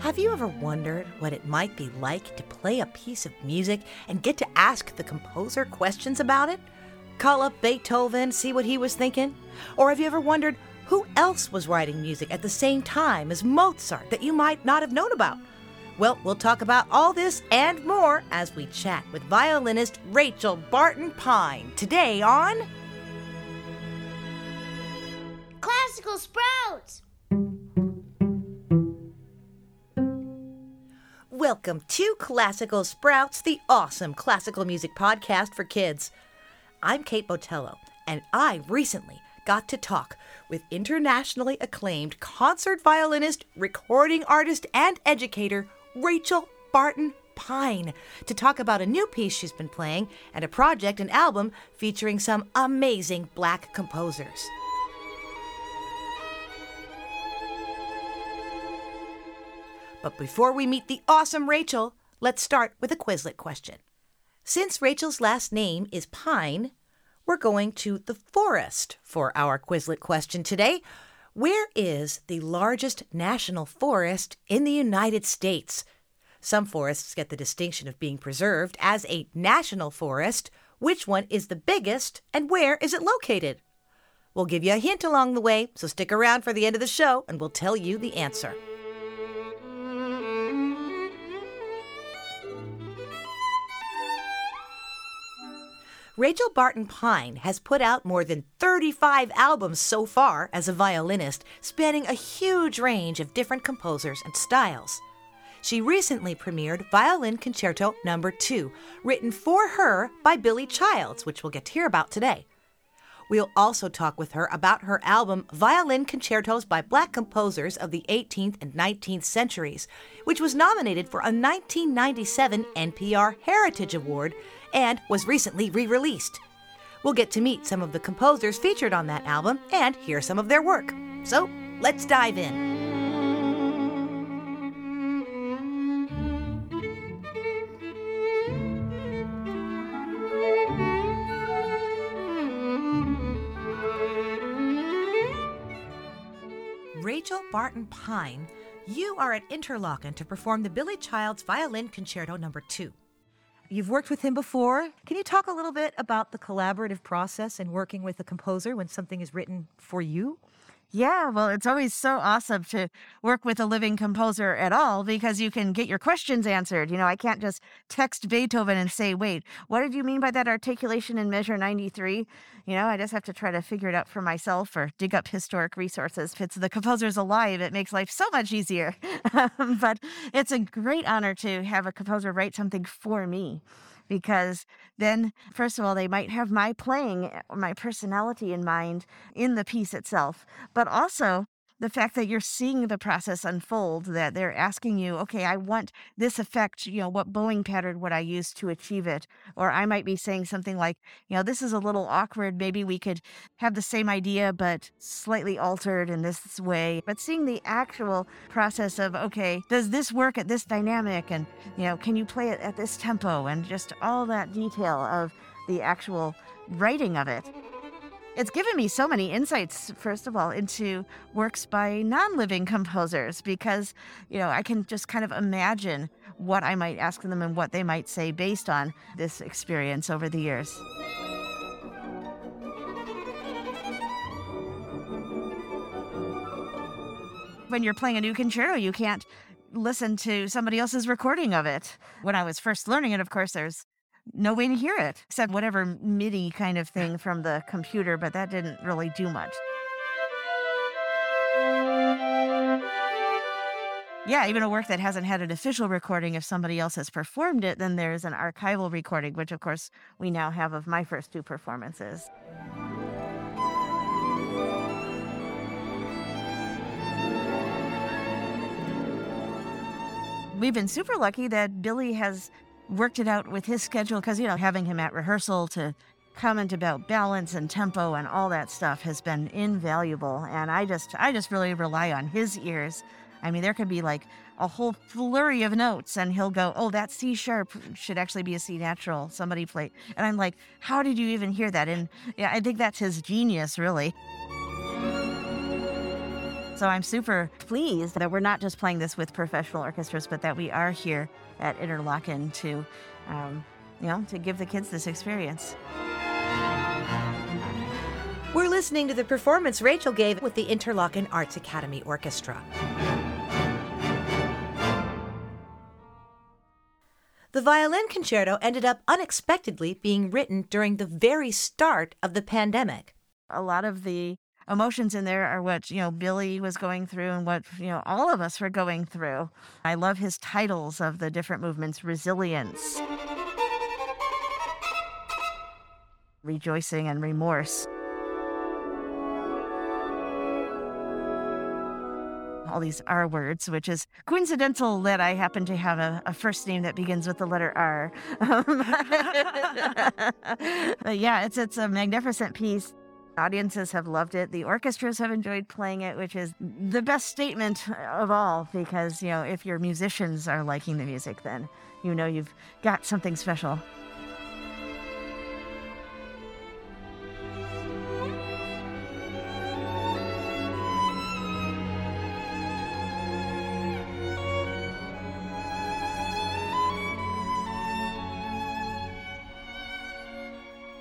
Have you ever wondered what it might be like to play a piece of music and get to ask the composer questions about it? Call up Beethoven, see what he was thinking? Or have you ever wondered who else was writing music at the same time as Mozart that you might not have known about? Well, we'll talk about all this and more as we chat with violinist Rachel Barton Pine today on Classical Sprouts! Welcome to Classical Sprouts, the awesome classical music podcast for kids. I'm Kate Botello, and I recently got to talk with internationally acclaimed concert violinist, recording artist, and educator Rachel Barton Pine to talk about a new piece she's been playing and a project and album featuring some amazing black composers. But before we meet the awesome Rachel, let's start with a Quizlet question. Since Rachel's last name is Pine, we're going to the forest for our Quizlet question today. Where is the largest national forest in the United States? Some forests get the distinction of being preserved as a national forest. Which one is the biggest and where is it located? We'll give you a hint along the way, so stick around for the end of the show and we'll tell you the answer. Rachel Barton Pine has put out more than 35 albums so far as a violinist, spanning a huge range of different composers and styles. She recently premiered Violin Concerto no. 2, written for her by Billy Childs, which we'll get to hear about today. We'll also talk with her about her album Violin Concertos by Black Composers of the 18th and 19th Centuries, which was nominated for a 1997 NPR Heritage Award and was recently re released. We'll get to meet some of the composers featured on that album and hear some of their work. So let's dive in. Rachel Barton Pine, you are at Interlochen to perform the Billy Childs Violin Concerto Number no. 2. You've worked with him before. Can you talk a little bit about the collaborative process and working with a composer when something is written for you? Yeah, well, it's always so awesome to work with a living composer at all because you can get your questions answered. You know, I can't just text Beethoven and say, wait, what did you mean by that articulation in measure 93? You know, I just have to try to figure it out for myself or dig up historic resources. If it's the composer's alive, it makes life so much easier. but it's a great honor to have a composer write something for me because then, first of all, they might have my playing, eh, my personality in mind in the piece itself, but also the fact that you're seeing the process unfold, that they're asking you, okay, I want this effect, you know, what bowing pattern would I use to achieve it? Or I might be saying something like, you know, this is a little awkward. Maybe we could have the same idea, but slightly altered in this way. But seeing the actual process of, okay, does this work at this dynamic? And, you know, can you play it at this tempo? And just all that detail of the actual writing of it it's given me so many insights, first of all, into works by non living composers because, you know, I can just kind of imagine what I might ask them and what they might say based on this experience over the years. When you're playing a new concerto, you can't listen to somebody else's recording of it. When I was first learning it, of course, there's no way to hear it except whatever MIDI kind of thing from the computer, but that didn't really do much. Yeah, even a work that hasn't had an official recording, if somebody else has performed it, then there's an archival recording, which of course we now have of my first two performances. We've been super lucky that Billy has worked it out with his schedule because, you know, having him at rehearsal to comment about balance and tempo and all that stuff has been invaluable. And I just, I just really rely on his ears. I mean, there could be like a whole flurry of notes, and he'll go, "Oh, that C sharp should actually be a C natural." Somebody played, and I'm like, "How did you even hear that?" And yeah, I think that's his genius, really. So I'm super pleased that we're not just playing this with professional orchestras, but that we are here at Interlochen to, um, you know, to give the kids this experience. We're listening to the performance Rachel gave with the Interlochen Arts Academy Orchestra. The violin concerto ended up unexpectedly being written during the very start of the pandemic. A lot of the emotions in there are what, you know, Billy was going through and what, you know, all of us were going through. I love his titles of the different movements resilience, rejoicing, and remorse. all these R words, which is coincidental that I happen to have a, a first name that begins with the letter R. but yeah, it's it's a magnificent piece. Audiences have loved it. The orchestras have enjoyed playing it, which is the best statement of all because, you know, if your musicians are liking the music, then you know you've got something special.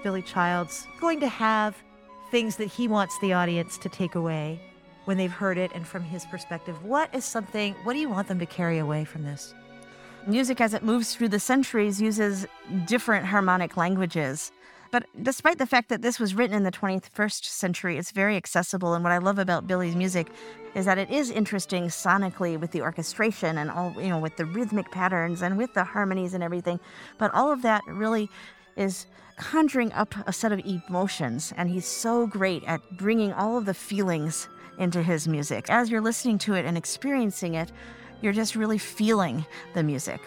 Billy Child's going to have things that he wants the audience to take away when they've heard it and from his perspective. What is something, what do you want them to carry away from this? Music, as it moves through the centuries, uses different harmonic languages. But despite the fact that this was written in the 21st century, it's very accessible. And what I love about Billy's music is that it is interesting sonically with the orchestration and all, you know, with the rhythmic patterns and with the harmonies and everything. But all of that really is conjuring up a set of emotions, and he's so great at bringing all of the feelings into his music. As you're listening to it and experiencing it, you're just really feeling the music.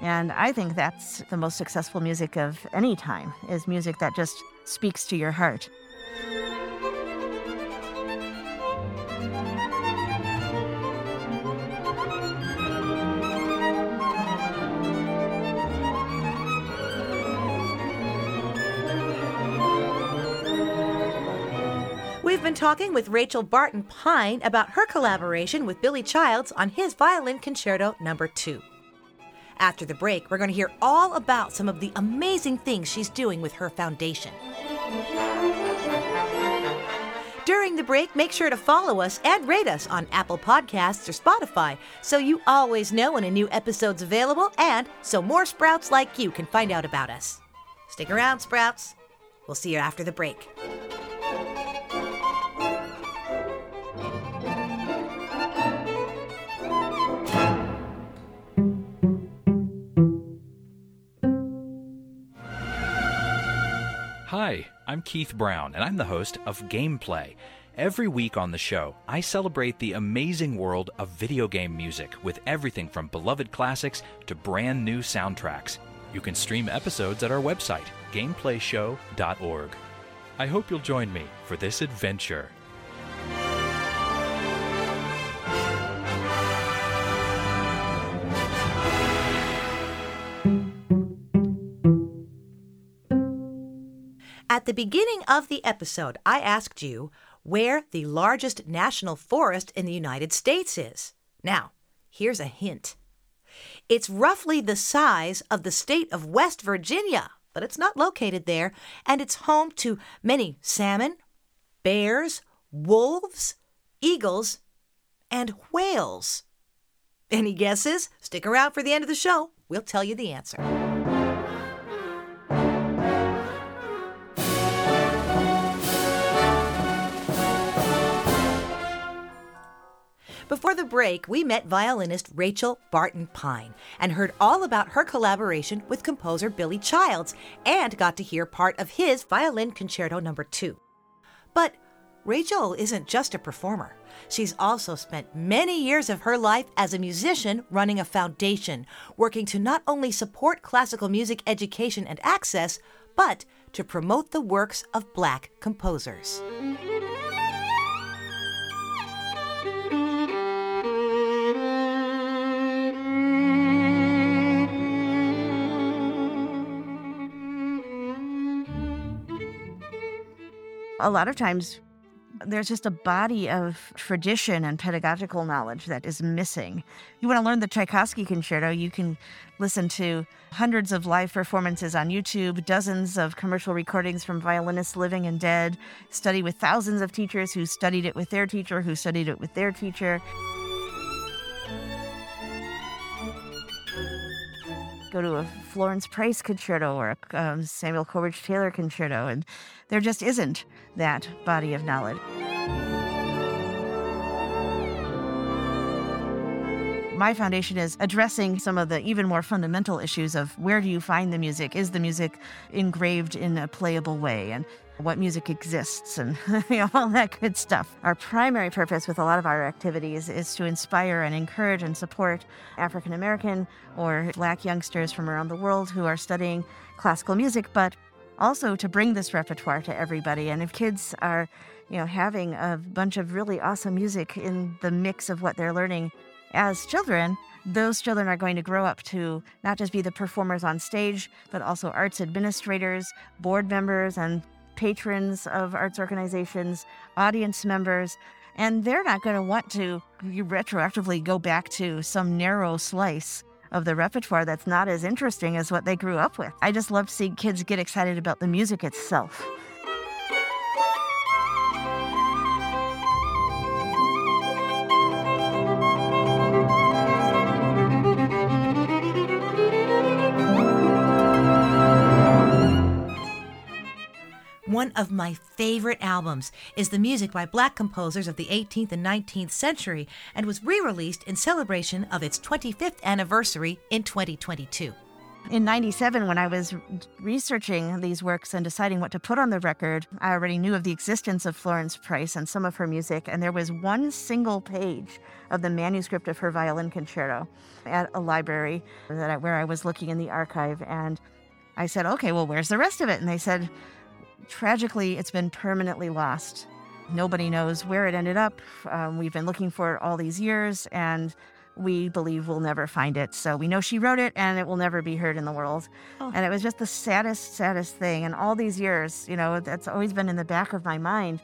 And I think that's the most successful music of any time is music that just speaks to your heart. We've been talking with Rachel Barton Pine about her collaboration with Billy Childs on his Violin Concerto Number 2. After the break, we're going to hear all about some of the amazing things she's doing with her foundation. During the break, make sure to follow us and rate us on Apple Podcasts or Spotify so you always know when a new episode's available and so more sprouts like you can find out about us. Stick around, Sprouts. We'll see you after the break. Hi, I'm Keith Brown, and I'm the host of Gameplay. Every week on the show, I celebrate the amazing world of video game music with everything from beloved classics to brand new soundtracks. You can stream episodes at our website, gameplayshow.org. I hope you'll join me for this adventure. At the beginning of the episode, I asked you where the largest national forest in the United States is. Now, here's a hint it's roughly the size of the state of West Virginia, but it's not located there, and it's home to many salmon, bears, wolves, eagles, and whales. Any guesses? Stick around for the end of the show. We'll tell you the answer. Before the break, we met violinist Rachel Barton Pine and heard all about her collaboration with composer Billy Childs and got to hear part of his Violin Concerto Number 2. But Rachel isn't just a performer. She's also spent many years of her life as a musician running a foundation, working to not only support classical music education and access, but to promote the works of black composers. A lot of times there's just a body of tradition and pedagogical knowledge that is missing. You want to learn the Tchaikovsky concerto, you can listen to hundreds of live performances on YouTube, dozens of commercial recordings from violinists living and dead, study with thousands of teachers who studied it with their teacher, who studied it with their teacher. Go to a Florence Price concerto or a um, Samuel Coleridge Taylor concerto, and there just isn't that body of knowledge. my foundation is addressing some of the even more fundamental issues of where do you find the music? Is the music engraved in a playable way? And what music exists and you know, all that good stuff. Our primary purpose with a lot of our activities is to inspire and encourage and support African American or Black youngsters from around the world who are studying classical music, but also to bring this repertoire to everybody. And if kids are, you know, having a bunch of really awesome music in the mix of what they're learning as children, those children are going to grow up to not just be the performers on stage, but also arts administrators, board members, and patrons of arts organizations, audience members, and they're not going to want to retroactively go back to some narrow slice of the repertoire that's not as interesting as what they grew up with. I just love seeing kids get excited about the music itself. One of my favorite albums is the music by black composers of the 18th and 19th century and was re released in celebration of its 25th anniversary in 2022. In 97, when I was researching these works and deciding what to put on the record, I already knew of the existence of Florence Price and some of her music, and there was one single page of the manuscript of her violin concerto at a library that I, where I was looking in the archive. And I said, okay, well, where's the rest of it? And they said, Tragically, it's been permanently lost. Nobody knows where it ended up. Um, we've been looking for it all these years, and we believe we'll never find it. So we know she wrote it, and it will never be heard in the world. Oh. And it was just the saddest, saddest thing. And all these years, you know, that's always been in the back of my mind.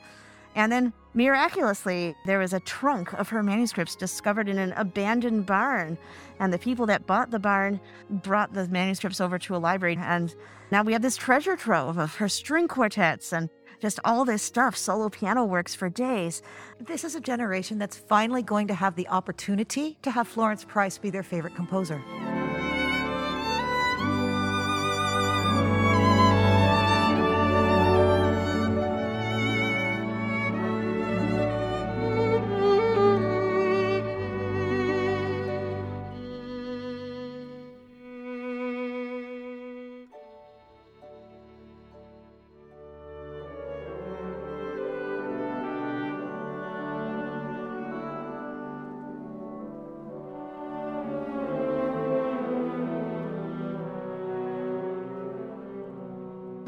And then miraculously, there was a trunk of her manuscripts discovered in an abandoned barn. And the people that bought the barn brought the manuscripts over to a library. And now we have this treasure trove of her string quartets and just all this stuff, solo piano works for days. This is a generation that's finally going to have the opportunity to have Florence Price be their favorite composer.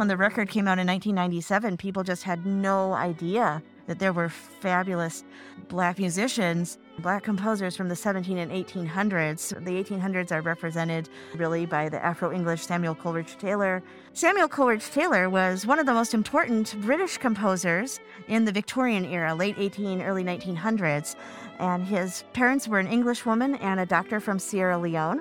When the record came out in 1997, people just had no idea that there were fabulous black musicians, black composers from the 17 and 1800s. The 1800s are represented really by the Afro English Samuel Coleridge Taylor. Samuel Coleridge Taylor was one of the most important British composers in the Victorian era, late 18, early 1900s. And his parents were an Englishwoman and a doctor from Sierra Leone.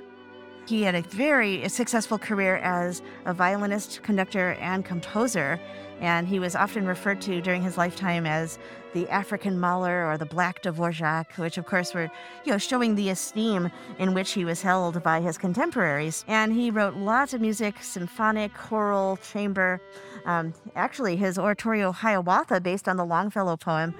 He had a very successful career as a violinist, conductor, and composer, and he was often referred to during his lifetime as the African Mahler or the Black Dvorak, which of course were, you know, showing the esteem in which he was held by his contemporaries. And he wrote lots of music, symphonic, choral, chamber. Um, actually, his oratorio Hiawatha, based on the Longfellow poem.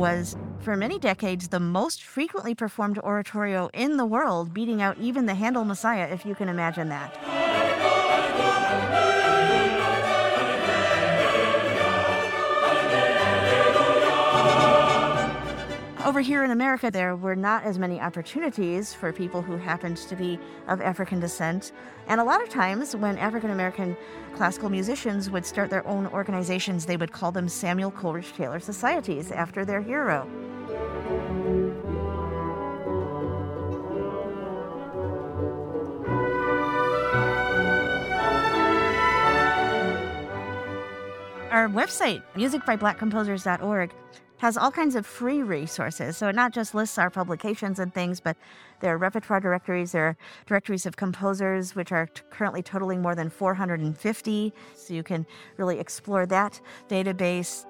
Was for many decades the most frequently performed oratorio in the world, beating out even the Handel Messiah, if you can imagine that. Over here in America, there were not as many opportunities for people who happened to be of African descent. And a lot of times, when African American classical musicians would start their own organizations, they would call them Samuel Coleridge Taylor Societies after their hero. Our website, musicbyblackcomposers.org, has all kinds of free resources. So it not just lists our publications and things, but there are repertoire directories, there are directories of composers, which are t- currently totaling more than 450. So you can really explore that database.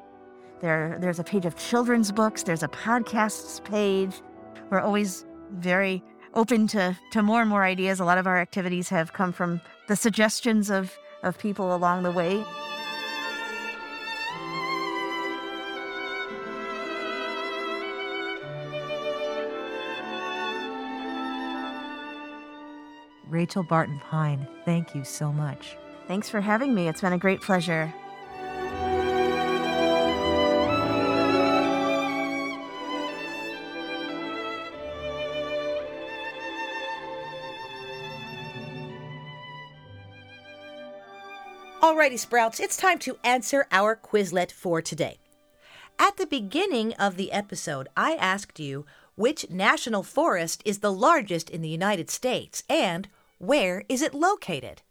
There, there's a page of children's books, there's a podcasts page. We're always very open to, to more and more ideas. A lot of our activities have come from the suggestions of, of people along the way. Rachel Barton Pine, thank you so much. Thanks for having me. It's been a great pleasure. Alrighty, Sprouts, it's time to answer our Quizlet for today. At the beginning of the episode, I asked you which national forest is the largest in the United States and where is it located?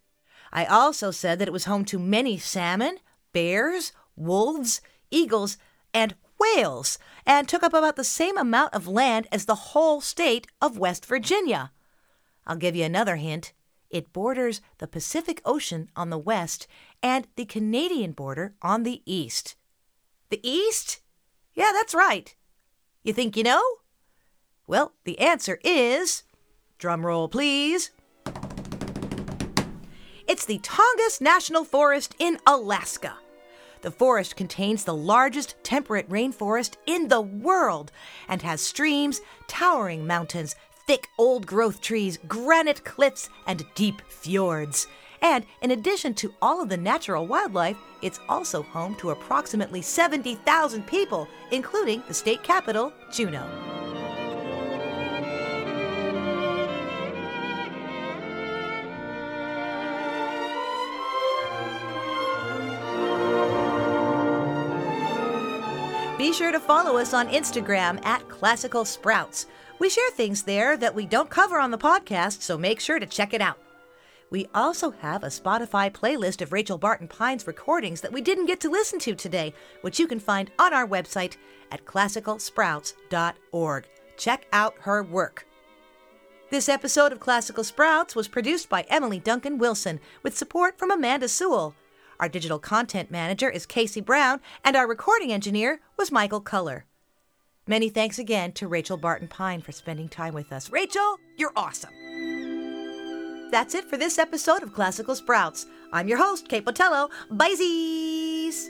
I also said that it was home to many salmon, bears, wolves, eagles, and whales, and took up about the same amount of land as the whole state of West Virginia. I'll give you another hint. It borders the Pacific Ocean on the west and the Canadian border on the east. The east? Yeah, that's right. You think you know? Well, the answer is drum roll, please. It's the Tongass National Forest in Alaska. The forest contains the largest temperate rainforest in the world and has streams, towering mountains, thick old growth trees, granite cliffs, and deep fjords. And in addition to all of the natural wildlife, it's also home to approximately 70,000 people, including the state capital, Juneau. Be sure to follow us on Instagram at Classical Sprouts. We share things there that we don't cover on the podcast, so make sure to check it out. We also have a Spotify playlist of Rachel Barton Pine's recordings that we didn't get to listen to today, which you can find on our website at classicalsprouts.org. Check out her work. This episode of Classical Sprouts was produced by Emily Duncan Wilson with support from Amanda Sewell. Our digital content manager is Casey Brown, and our recording engineer was Michael Culler. Many thanks again to Rachel Barton Pine for spending time with us. Rachel, you're awesome. That's it for this episode of Classical Sprouts. I'm your host, Kate Botello. Bye-zies!